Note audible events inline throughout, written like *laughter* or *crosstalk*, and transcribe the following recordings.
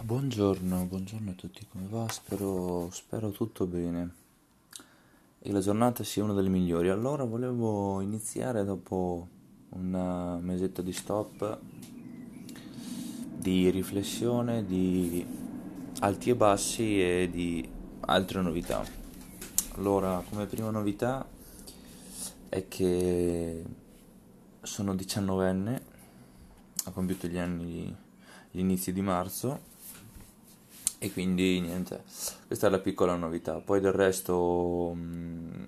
Buongiorno, buongiorno a tutti, come va? Spero, spero tutto bene e la giornata sia una delle migliori. Allora volevo iniziare dopo un mesetto di stop, di riflessione, di alti e bassi e di altre novità. Allora, come prima novità è che sono 19enne, ho compiuto gli anni, gli inizi di marzo e quindi niente, questa è la piccola novità. Poi del resto mm,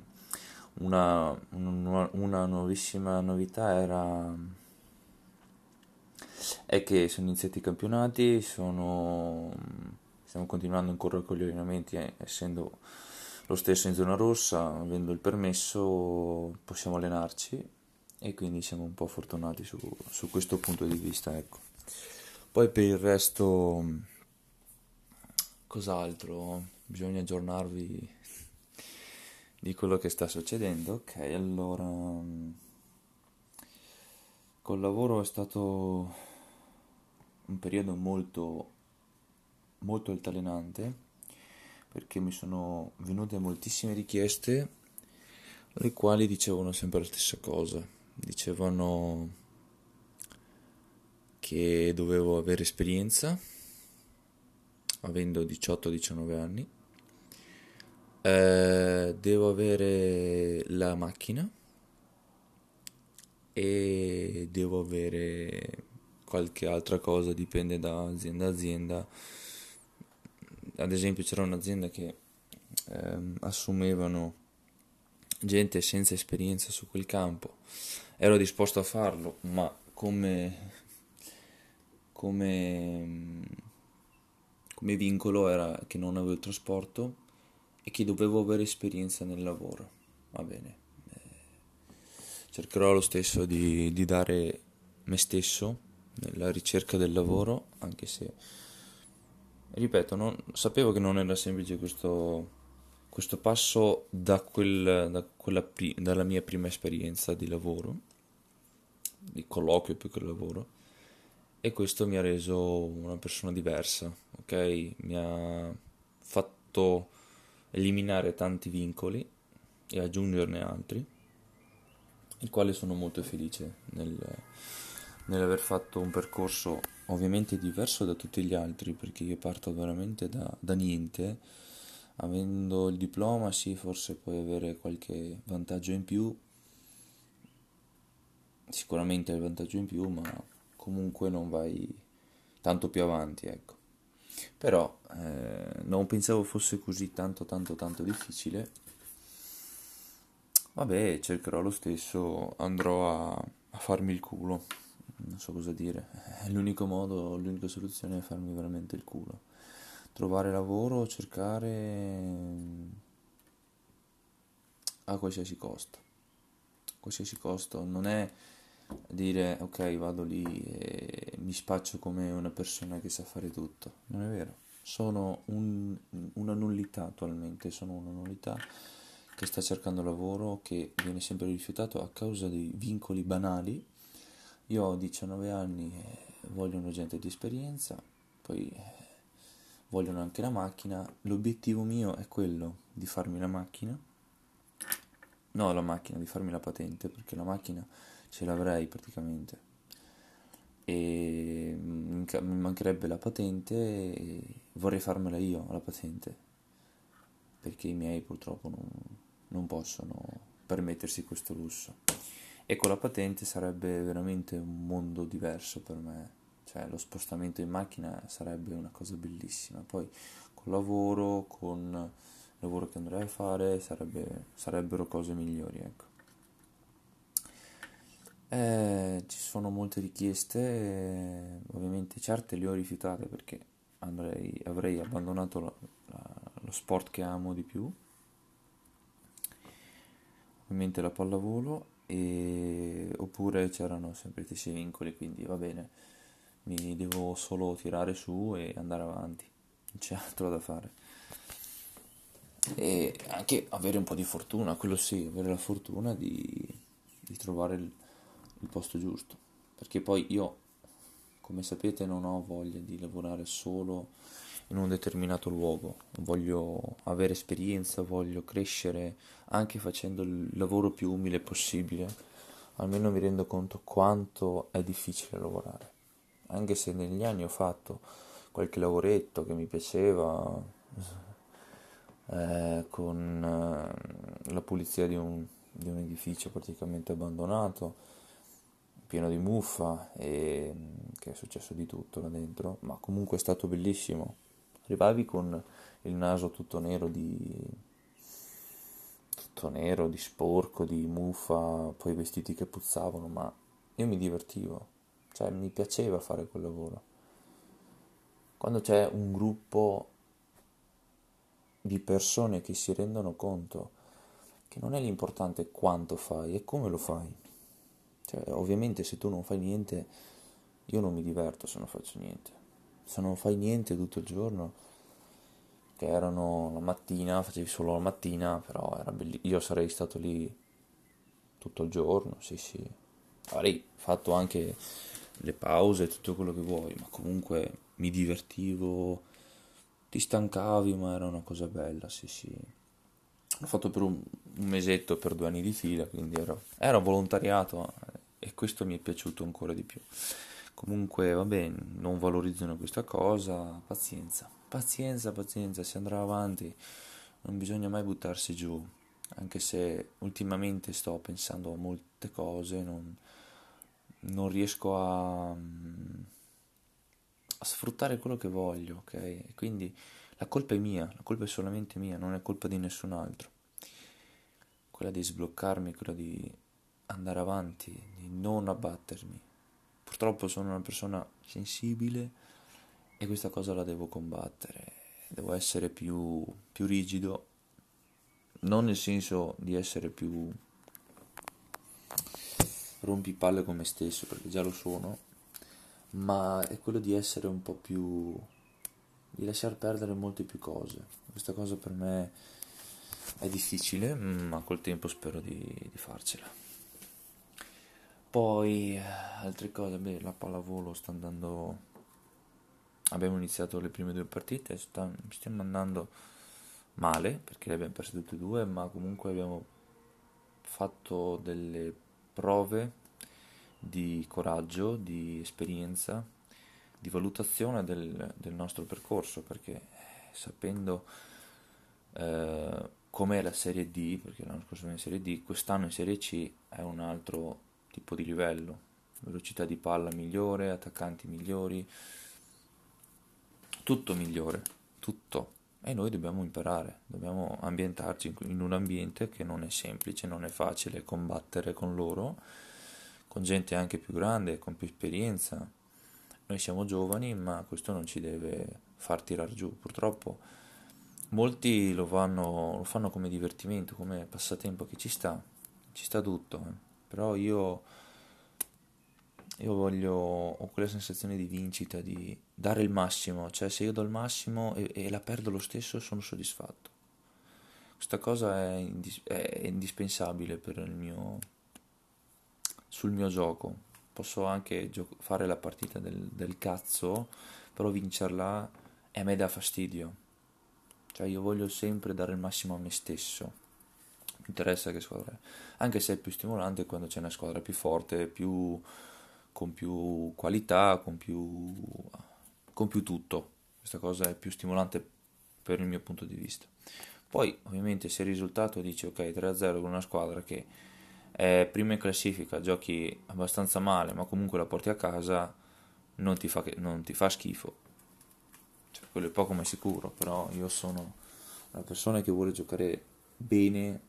una, una, nuovissima novità era è che sono iniziati i campionati, sono, stiamo continuando ancora con gli allenamenti, eh, essendo lo stesso in zona rossa, avendo il permesso possiamo allenarci e quindi siamo un po' fortunati su, su questo punto di vista. Ecco. Poi per il resto Cos'altro? Bisogna aggiornarvi di quello che sta succedendo. Ok, allora col lavoro è stato un periodo molto molto altalenante perché mi sono venute moltissime richieste le quali dicevano sempre la stessa cosa. Dicevano che dovevo avere esperienza avendo 18-19 anni. Eh, devo avere la macchina e devo avere qualche altra cosa, dipende da azienda a azienda. Ad esempio c'era un'azienda che ehm, assumevano gente senza esperienza su quel campo. Ero disposto a farlo, ma come, come come vincolo era che non avevo il trasporto e che dovevo avere esperienza nel lavoro. Va bene. Eh, cercherò lo stesso di, di dare me stesso nella ricerca del lavoro, anche se, ripeto, non, sapevo che non era semplice questo, questo passo da quel, da quella, dalla mia prima esperienza di lavoro, di colloquio più che lavoro e questo mi ha reso una persona diversa, ok? Mi ha fatto eliminare tanti vincoli e aggiungerne altri, il quale sono molto felice nel, nell'aver fatto un percorso ovviamente diverso da tutti gli altri, perché io parto veramente da, da niente, avendo il diploma sì, forse puoi avere qualche vantaggio in più, sicuramente hai il vantaggio in più, ma comunque non vai tanto più avanti, ecco. Però eh, non pensavo fosse così tanto tanto tanto difficile. Vabbè, cercherò lo stesso, andrò a, a farmi il culo. Non so cosa dire. L'unico modo, l'unica soluzione è farmi veramente il culo. Trovare lavoro, cercare a qualsiasi costo. Qualsiasi costo non è dire ok vado lì e mi spaccio come una persona che sa fare tutto. Non è vero, sono un, una nullità attualmente, sono una nullità che sta cercando lavoro, che viene sempre rifiutato a causa di vincoli banali. Io ho 19 anni, vogliono gente di esperienza, poi eh, vogliono anche la macchina. L'obiettivo mio è quello di farmi la macchina. No, la macchina, di farmi la patente, perché la macchina ce l'avrei praticamente. E mi mancherebbe la patente e vorrei farmela io la patente. Perché i miei purtroppo non, non possono permettersi questo lusso. E con la patente sarebbe veramente un mondo diverso per me. Cioè lo spostamento in macchina sarebbe una cosa bellissima. Poi col lavoro con il lavoro che andrei a fare sarebbe, sarebbero cose migliori ecco eh, ci sono molte richieste, eh, ovviamente certe le ho rifiutate perché andrei, avrei abbandonato la, la, lo sport che amo di più, ovviamente la pallavolo, e, oppure c'erano sempre stessi vincoli, quindi va bene, mi devo solo tirare su e andare avanti, non c'è altro da fare. E anche avere un po' di fortuna, quello sì, avere la fortuna di, di trovare il il posto giusto. Perché poi io come sapete non ho voglia di lavorare solo in un determinato luogo, voglio avere esperienza, voglio crescere anche facendo il lavoro più umile possibile, almeno mi rendo conto quanto è difficile lavorare, anche se negli anni ho fatto qualche lavoretto che mi piaceva, eh, con eh, la pulizia di un, di un edificio praticamente abbandonato, pieno di muffa e che è successo di tutto là dentro, ma comunque è stato bellissimo Arrivavi con il naso tutto nero di tutto nero, di sporco, di muffa, poi vestiti che puzzavano, ma io mi divertivo, cioè mi piaceva fare quel lavoro. Quando c'è un gruppo di persone che si rendono conto che non è l'importante quanto fai, è come lo fai. Cioè, ovviamente se tu non fai niente, io non mi diverto se non faccio niente. Se non fai niente tutto il giorno, che erano la mattina, facevi solo la mattina, però era bellissimo, io sarei stato lì tutto il giorno, sì sì, avrei fatto anche le pause, tutto quello che vuoi, ma comunque mi divertivo, ti stancavi, ma era una cosa bella, sì sì. L'ho fatto per un, mesetto, per due anni di fila, quindi ero, era volontariato eh, e questo mi è piaciuto ancora di più. Comunque, va bene, non valorizzano questa cosa, pazienza, pazienza, pazienza, si andrà avanti, non bisogna mai buttarsi giù, anche se ultimamente sto pensando a molte cose, non, non riesco a, a sfruttare quello che voglio, ok? Quindi la colpa è mia, la colpa è solamente mia, non è colpa di nessun altro. Quella di sbloccarmi, quella di andare avanti, di non abbattermi Purtroppo sono una persona sensibile e questa cosa la devo combattere. Devo essere più, più rigido, non nel senso di essere più rompipalle con me stesso, perché già lo sono, ma è quello di essere un po' più di lasciar perdere molte più cose. Questa cosa per me è difficile, ma col tempo spero di, di farcela. Poi eh, altre cose, beh, la pallavolo sta andando. Abbiamo iniziato le prime due partite, sta, stiamo andando male perché le abbiamo perse tutte e due, ma comunque abbiamo fatto delle prove di coraggio, di esperienza, di valutazione del, del nostro percorso perché eh, sapendo eh, com'è la Serie D, perché l'anno scorso era in Serie D, quest'anno in Serie C è un altro tipo di livello, velocità di palla migliore, attaccanti migliori, tutto migliore, tutto. E noi dobbiamo imparare, dobbiamo ambientarci in un ambiente che non è semplice, non è facile combattere con loro, con gente anche più grande, con più esperienza. Noi siamo giovani, ma questo non ci deve far tirare giù. Purtroppo molti lo fanno, lo fanno come divertimento, come passatempo che ci sta, ci sta tutto. Eh però io, io voglio, ho quella sensazione di vincita, di dare il massimo, cioè se io do il massimo e, e la perdo lo stesso sono soddisfatto. Questa cosa è, indis- è indispensabile per il mio, sul mio gioco. Posso anche gio- fare la partita del, del cazzo, però vincerla e a me dà fastidio. Cioè io voglio sempre dare il massimo a me stesso interessa che squadra è. Anche se è più stimolante quando c'è una squadra più forte, più, con più qualità, con più, con più tutto. Questa cosa è più stimolante per il mio punto di vista. Poi, ovviamente, se il risultato dice ok 3-0 con una squadra che è prima in classifica, giochi abbastanza male, ma comunque la porti a casa, non ti fa, non ti fa schifo. Cioè, quello è poco ma sicuro, però io sono una persona che vuole giocare bene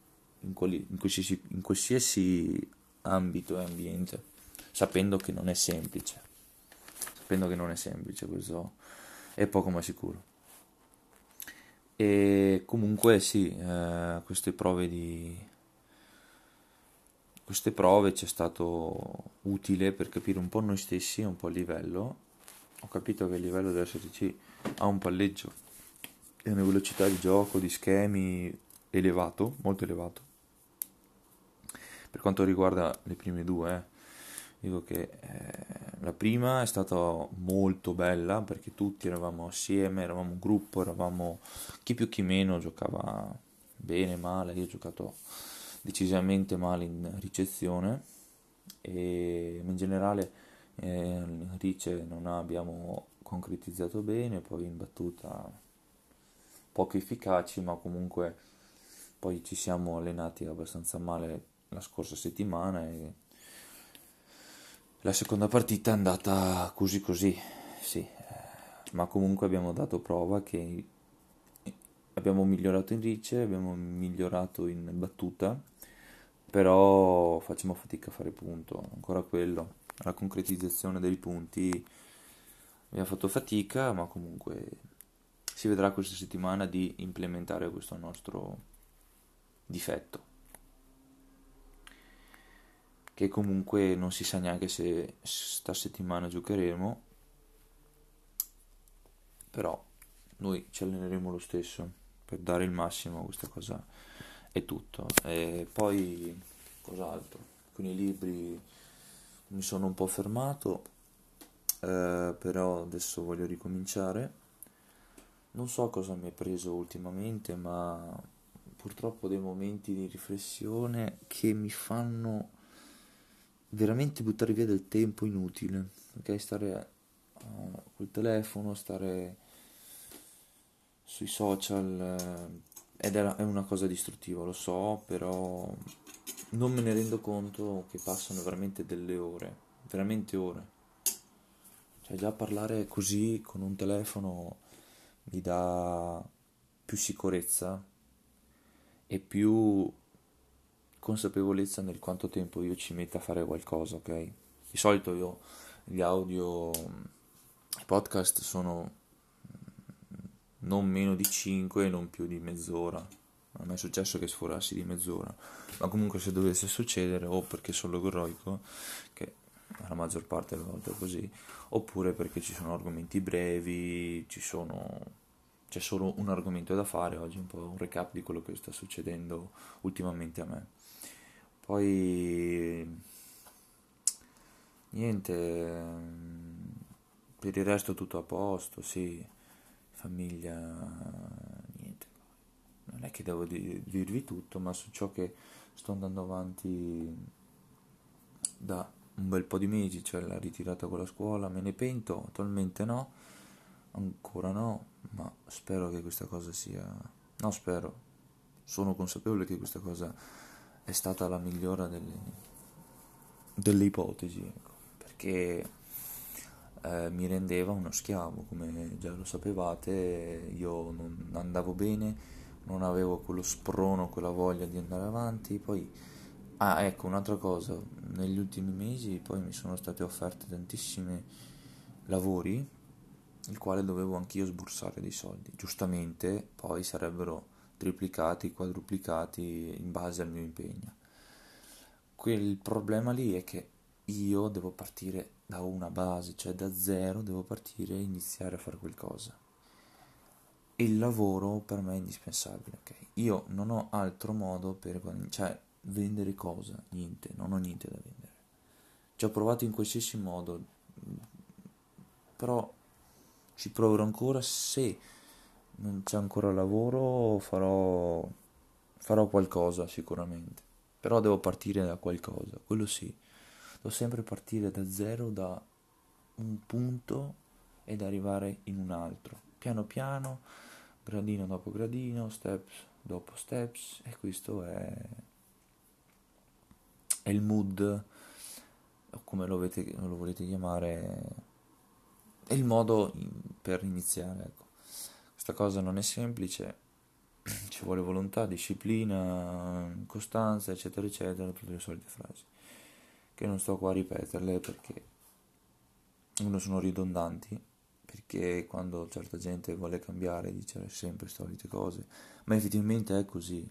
in, quali, in, qualsiasi, in qualsiasi ambito e ambiente, sapendo che non è semplice, sapendo che non è semplice, questo è poco ma sicuro. E comunque sì, eh, queste prove di queste prove ci è stato utile per capire un po' noi stessi, un po' il livello. Ho capito che il livello dell'STC ha un palleggio e una velocità di gioco, di schemi elevato, molto elevato. Per quanto riguarda le prime due, eh, dico che eh, la prima è stata molto bella perché tutti eravamo assieme, eravamo un gruppo, eravamo chi più chi meno giocava bene, male, io ho giocato decisamente male in ricezione. E in generale eh, Rice non abbiamo concretizzato bene, poi in battuta poco efficaci, ma comunque poi ci siamo allenati abbastanza male la scorsa settimana e la seconda partita è andata così così, sì, eh, ma comunque abbiamo dato prova che abbiamo migliorato in rice, abbiamo migliorato in battuta, però facciamo fatica a fare punto, ancora quello, la concretizzazione dei punti abbiamo fatto fatica, ma comunque si vedrà questa settimana di implementare questo nostro difetto che comunque non si sa neanche se sta settimana giocheremo, però noi ci alleneremo lo stesso per dare il massimo a questa cosa è tutto. E poi cos'altro? Con i libri mi sono un po' fermato, eh, però adesso voglio ricominciare. Non so cosa mi è preso ultimamente, ma purtroppo dei momenti di riflessione che mi fanno veramente buttare via del tempo inutile, ok? Stare uh, col telefono, stare sui social uh, ed è una cosa distruttiva, lo so, però non me ne rendo conto che passano veramente delle ore, veramente ore. Cioè già parlare così con un telefono mi dà più sicurezza e più consapevolezza nel quanto tempo io ci metta a fare qualcosa, ok? Di solito io gli audio, i podcast sono non meno di 5 e non più di mezz'ora. Non mi è successo che sforassi di mezz'ora, ma comunque se dovesse succedere, o perché sono logorroico, che la maggior parte delle volte è così, oppure perché ci sono argomenti brevi, ci sono c'è solo un argomento da fare oggi, un po' un recap di quello che sta succedendo ultimamente a me. Poi niente, per il resto tutto a posto, sì, famiglia, niente. Non è che devo dirvi tutto, ma su ciò che sto andando avanti da un bel po' di mesi, cioè la ritirata con la scuola, me ne pento, attualmente no, ancora no, ma spero che questa cosa sia... No, spero, sono consapevole che questa cosa è stata la migliore delle, delle ipotesi, ecco, perché eh, mi rendeva uno schiavo, come già lo sapevate, io non andavo bene, non avevo quello sprono, quella voglia di andare avanti, poi... Ah, ecco, un'altra cosa, negli ultimi mesi poi mi sono state offerte tantissimi lavori, il quale dovevo anch'io sborsare dei soldi. Giustamente poi sarebbero triplicati, quadruplicati in base al mio impegno. Quel problema lì è che io devo partire da una base, cioè da zero devo partire e iniziare a fare qualcosa. Il lavoro per me è indispensabile, ok? Io non ho altro modo per cioè vendere cosa, niente, non ho niente da vendere. Ci ho provato in qualsiasi modo, però ci proverò ancora se non c'è ancora lavoro, farò, farò qualcosa sicuramente. Però devo partire da qualcosa, quello sì. Devo sempre partire da zero, da un punto ed arrivare in un altro. Piano piano, gradino dopo gradino, steps dopo steps. E questo è, è il mood, o come lo, avete, lo volete chiamare, è il modo per iniziare. Ecco. Questa cosa non è semplice, *clears throat* ci vuole volontà, disciplina, costanza, eccetera, eccetera, tutte le solite frasi, che non sto qua a ripeterle perché uno sono ridondanti, perché quando certa gente vuole cambiare dice sempre le solite cose, ma effettivamente è così,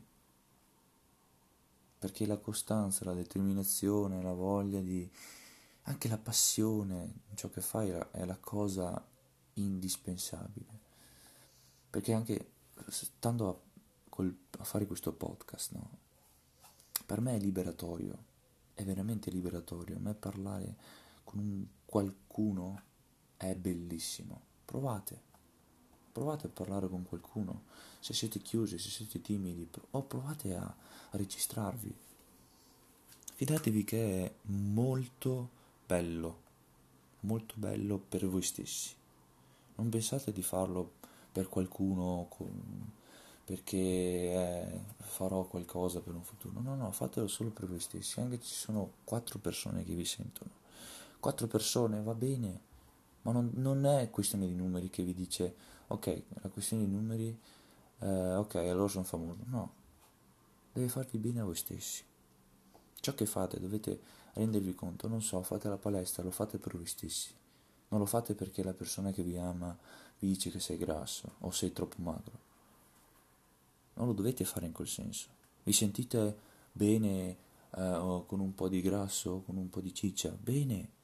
perché la costanza, la determinazione, la voglia di... anche la passione ciò che fai è la cosa indispensabile perché anche stando a, col, a fare questo podcast, no? per me è liberatorio, è veramente liberatorio. A me parlare con un qualcuno è bellissimo. Provate. Provate a parlare con qualcuno. Se siete chiusi, se siete timidi, o provate a, a registrarvi. Fidatevi che è molto bello, molto bello per voi stessi. Non pensate di farlo per qualcuno con, perché eh, farò qualcosa per un futuro. No, no, fatelo solo per voi stessi. Anche ci sono quattro persone che vi sentono. Quattro persone va bene, ma non, non è questione di numeri che vi dice ok, la questione di numeri, eh, ok, allora sono famoso. No, deve farvi bene a voi stessi. Ciò che fate dovete rendervi conto, non so, fate la palestra, lo fate per voi stessi. Non lo fate perché la persona che vi ama vi dice che sei grasso o sei troppo magro. Non lo dovete fare in quel senso. Vi sentite bene eh, con un po' di grasso, con un po' di ciccia? Bene.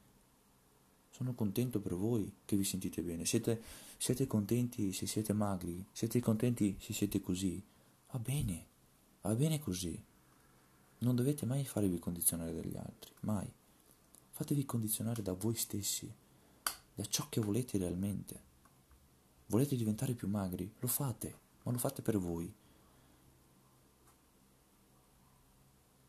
Sono contento per voi che vi sentite bene. Siete, siete contenti se siete magri? Siete contenti se siete così? Va bene, va bene così. Non dovete mai farvi condizionare dagli altri, mai. Fatevi condizionare da voi stessi, da ciò che volete realmente. Volete diventare più magri? Lo fate, ma lo fate per voi.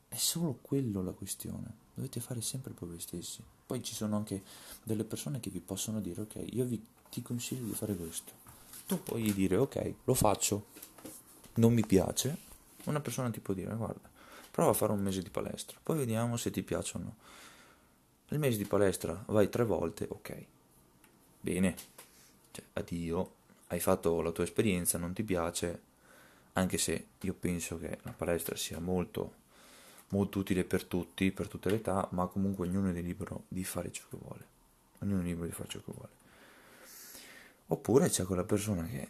È solo quello la questione. Dovete fare sempre per voi stessi. Poi ci sono anche delle persone che vi possono dire ok, io vi, ti consiglio di fare questo. Tu puoi dire ok, lo faccio, non mi piace. Una persona ti può dire guarda, prova a fare un mese di palestra, poi vediamo se ti piace o no. Nel mese di palestra vai tre volte, ok. Bene, cioè, addio, hai fatto la tua esperienza, non ti piace, anche se io penso che la palestra sia molto molto utile per tutti, per tutte le età, ma comunque ognuno è libero di fare ciò che vuole. Ognuno è libero di fare ciò che vuole. Oppure c'è quella persona che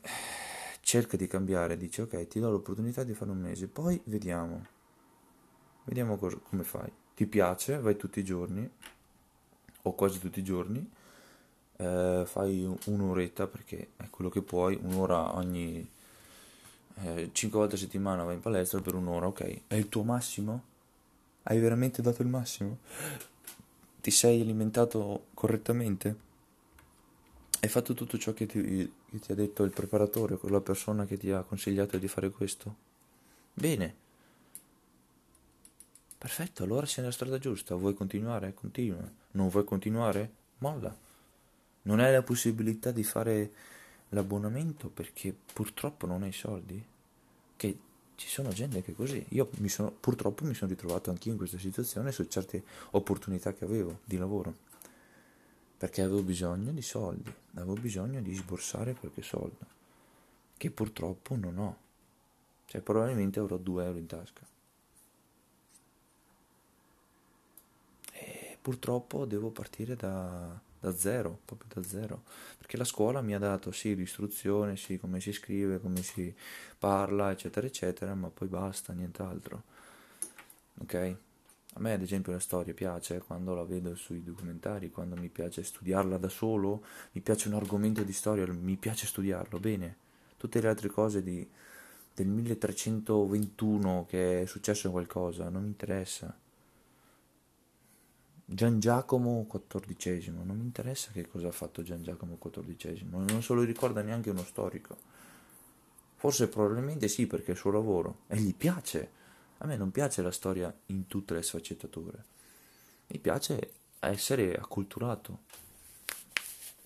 cerca di cambiare, dice ok, ti do l'opportunità di fare un mese, poi vediamo. Vediamo cosa, come fai. Ti piace, vai tutti i giorni, o quasi tutti i giorni, eh, fai un'oretta perché è quello che puoi, un'ora ogni eh, 5 volte a settimana vai in palestra per un'ora, ok? È il tuo massimo? Hai veramente dato il massimo? Ti sei alimentato correttamente? Hai fatto tutto ciò che ti, che ti ha detto il preparatore, quella persona che ti ha consigliato di fare questo? Bene. Perfetto, allora sei nella strada giusta. Vuoi continuare? Continua. Non vuoi continuare? Molla. Non hai la possibilità di fare l'abbonamento perché purtroppo non hai soldi? Che ci sono gente che è così. Io mi sono, purtroppo mi sono ritrovato anch'io in questa situazione su certe opportunità che avevo di lavoro. Perché avevo bisogno di soldi, avevo bisogno di sborsare qualche soldo, che purtroppo non ho. Cioè, probabilmente avrò 2 euro in tasca. E purtroppo devo partire da, da zero, proprio da zero, perché la scuola mi ha dato sì l'istruzione, sì come si scrive, come si parla, eccetera, eccetera, ma poi basta, nient'altro. Ok? A me ad esempio la storia piace quando la vedo sui documentari, quando mi piace studiarla da solo, mi piace un argomento di storia, mi piace studiarlo, bene. Tutte le altre cose di, del 1321 che è successo qualcosa, non mi interessa Gian Giacomo XIV, non mi interessa che cosa ha fatto Gian Giacomo XIV, non se lo ricorda neanche uno storico. Forse probabilmente sì perché è il suo lavoro e gli piace. A me non piace la storia in tutte le sfaccettature. Mi piace essere acculturato,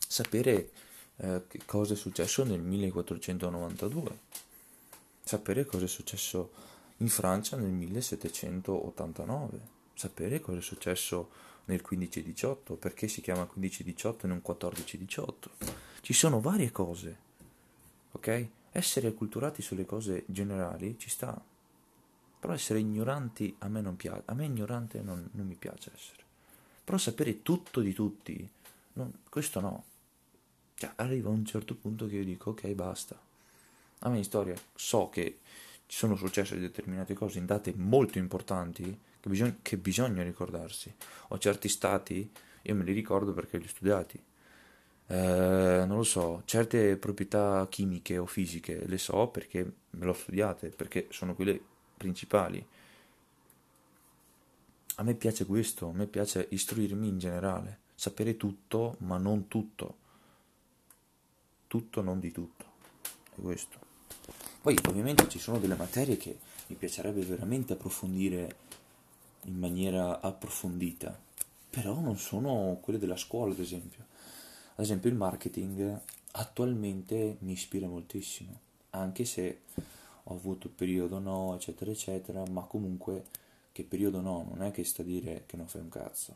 sapere eh, cosa è successo nel 1492, sapere cosa è successo in Francia nel 1789, sapere cosa è successo nel 15-18, perché si chiama 15-18 e non 14-18. Ci sono varie cose, ok? Essere acculturati sulle cose generali ci sta, però essere ignoranti a me non piace, a me ignorante non, non mi piace essere. Però sapere tutto di tutti, non, questo no. Cioè, arriva un certo punto che io dico, ok, basta. A me in storia so che ci sono successe determinate cose in date molto importanti, che, bisog- che bisogna ricordarsi. Ho certi stati, io me li ricordo perché li ho studiati. Eh, non lo so, certe proprietà chimiche o fisiche le so perché me le ho studiate, perché sono quelle principali. A me piace questo, a me piace istruirmi in generale, sapere tutto, ma non tutto. Tutto non di tutto. È questo. Poi ovviamente ci sono delle materie che mi piacerebbe veramente approfondire in maniera approfondita, però non sono quelle della scuola, ad esempio. Ad esempio il marketing attualmente mi ispira moltissimo, anche se ho avuto periodo no, eccetera, eccetera, ma comunque che periodo no, non è che sta a dire che non fai un cazzo.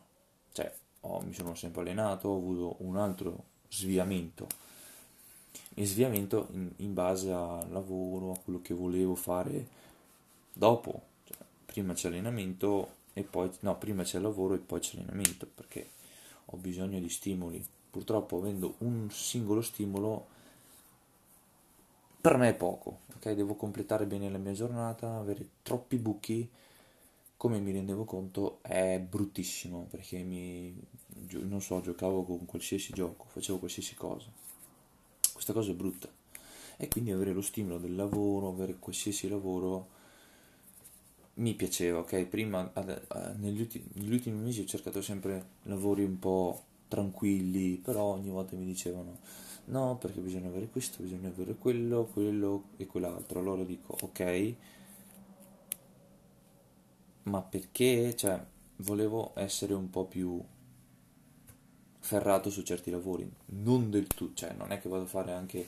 Cioè, oh, mi sono sempre allenato, ho avuto un altro sviamento e sviamento in, in, base al lavoro, a quello che volevo fare dopo. Cioè, prima c'è allenamento e poi, no, prima c'è lavoro e poi c'è allenamento, perché ho bisogno di stimoli. Purtroppo avendo un singolo stimolo, per me è poco, ok? Devo completare bene la mia giornata, avere troppi buchi, come mi rendevo conto, è bruttissimo, perché mi, non so, giocavo con qualsiasi gioco, facevo qualsiasi cosa questa cosa è brutta. E quindi avere lo stimolo del lavoro, avere qualsiasi lavoro mi piaceva, ok? Prima, negli, ultimi, negli ultimi mesi ho cercato sempre lavori un po' tranquilli, però ogni volta mi dicevano no, perché bisogna avere questo, bisogna avere quello, quello e quell'altro. Allora dico, ok, ma perché? Cioè, volevo essere un po' più ferrato su certi lavori, non del tutto, cioè non è che vado a fare anche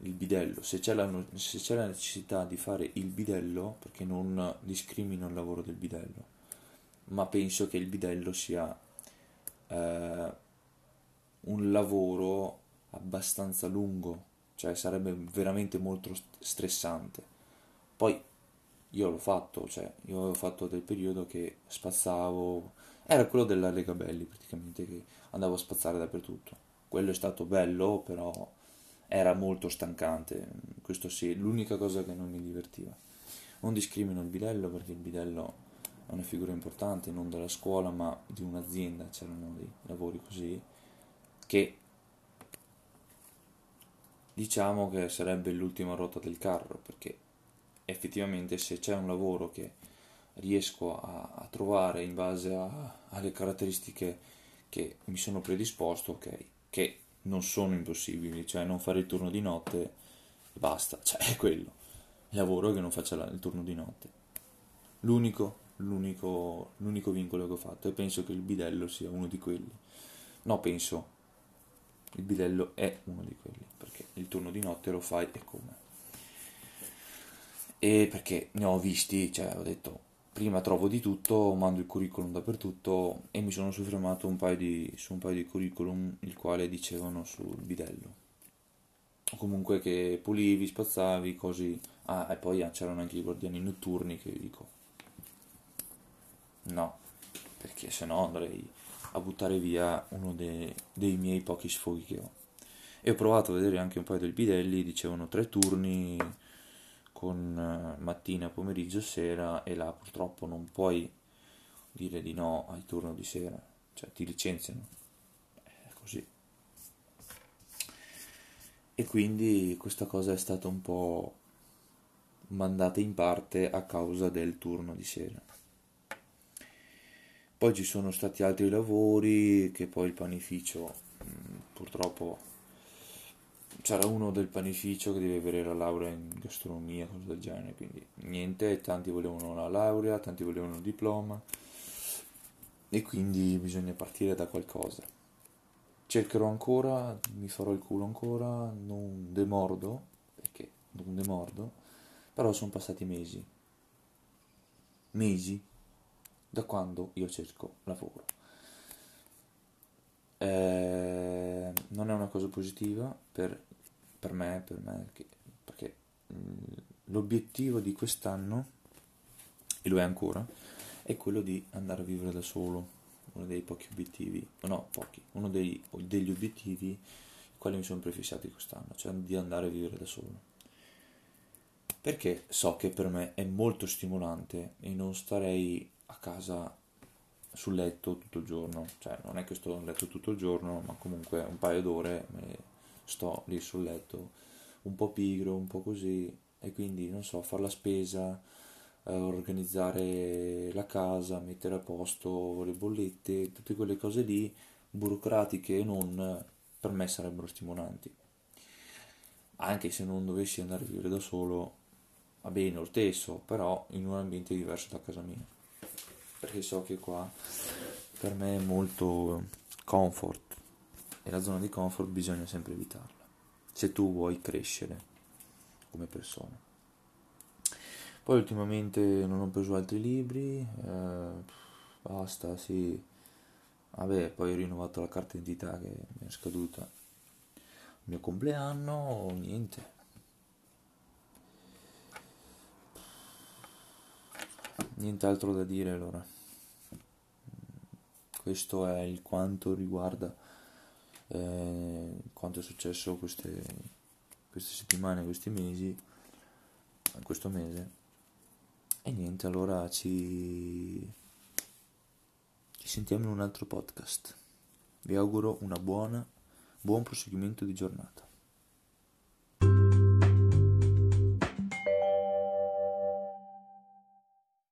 il bidello, se c'è, la, se c'è la necessità di fare il bidello, perché non discrimino il lavoro del bidello, ma penso che il bidello sia eh, un lavoro abbastanza lungo, cioè sarebbe veramente molto stressante. Poi io l'ho fatto, cioè io avevo fatto del periodo che spazzavo, era quello della Lega Belli praticamente che andavo a spazzare dappertutto. Quello è stato bello, però era molto stancante. Questo sì, l'unica cosa che non mi divertiva. Non discrimino il bidello perché il bidello è una figura importante, non della scuola, ma di un'azienda. C'erano dei lavori così che diciamo che sarebbe l'ultima ruota del carro perché effettivamente se c'è un lavoro che riesco a, a trovare in base a, alle caratteristiche che mi sono predisposto, ok, che non sono impossibili, cioè non fare il turno di notte e basta, cioè è quello, il lavoro che non faccia il turno di notte. L'unico, l'unico, l'unico vincolo che ho fatto e penso che il bidello sia uno di quelli. No, penso, il bidello è uno di quelli, perché il turno di notte lo fai e come. E perché ne ho visti, cioè ho detto, prima trovo di tutto, mando il curriculum dappertutto e mi sono soffermato un di, su un paio di curriculum il quale dicevano sul bidello. Comunque che pulivi, spazzavi, così. Ah, e poi c'erano anche i guardiani notturni che dico no, perché se no andrei a buttare via uno dei, dei miei pochi sfoghi che ho. E ho provato a vedere anche un paio del bidelli, dicevano tre turni, con eh, mattina, pomeriggio, sera e là purtroppo non puoi dire di no al turno di sera, cioè ti licenziano, è così. E quindi questa cosa è stata un po' mandata in parte a causa del turno di sera. Poi ci sono stati altri lavori che poi il panificio purtroppo c'era uno del panificio che deve avere la laurea in gastronomia, cose del genere, quindi niente, tanti volevano la laurea, tanti volevano il diploma e quindi bisogna partire da qualcosa. Cercherò ancora, mi farò il culo ancora, non demordo, perché non demordo, però sono passati mesi, mesi da quando io cerco lavoro. Eh, non è una cosa positiva per per me, per me perché l'obiettivo di quest'anno, e lo è ancora, è quello di andare a vivere da solo, uno dei pochi obiettivi, no pochi, uno dei, degli obiettivi quali mi sono prefissati quest'anno, cioè di andare a vivere da solo. Perché so che per me è molto stimolante e non starei a casa sul letto tutto il giorno, cioè non è che sto a letto tutto il giorno, ma comunque un paio d'ore sto lì sul letto un po' pigro, un po' così e quindi non so, fare la spesa, eh, organizzare la casa, mettere a posto le bollette, tutte quelle cose lì burocratiche e non, per me sarebbero stimolanti. Anche se non dovessi andare a vivere da solo, va bene lo stesso, però in un ambiente diverso da casa mia. Perché so che qua per me è molto comfort e la zona di comfort bisogna sempre evitarla se tu vuoi crescere come persona. Poi ultimamente non ho preso altri libri, eh, basta, sì. Vabbè, poi ho rinnovato la carta d'identità che mi è scaduta il mio compleanno, niente. Nient'altro da dire allora. Questo è il quanto riguarda eh, quanto è successo queste, queste settimane, questi mesi, questo mese. E niente, allora ci, ci sentiamo in un altro podcast. Vi auguro una buona, buon proseguimento di giornata.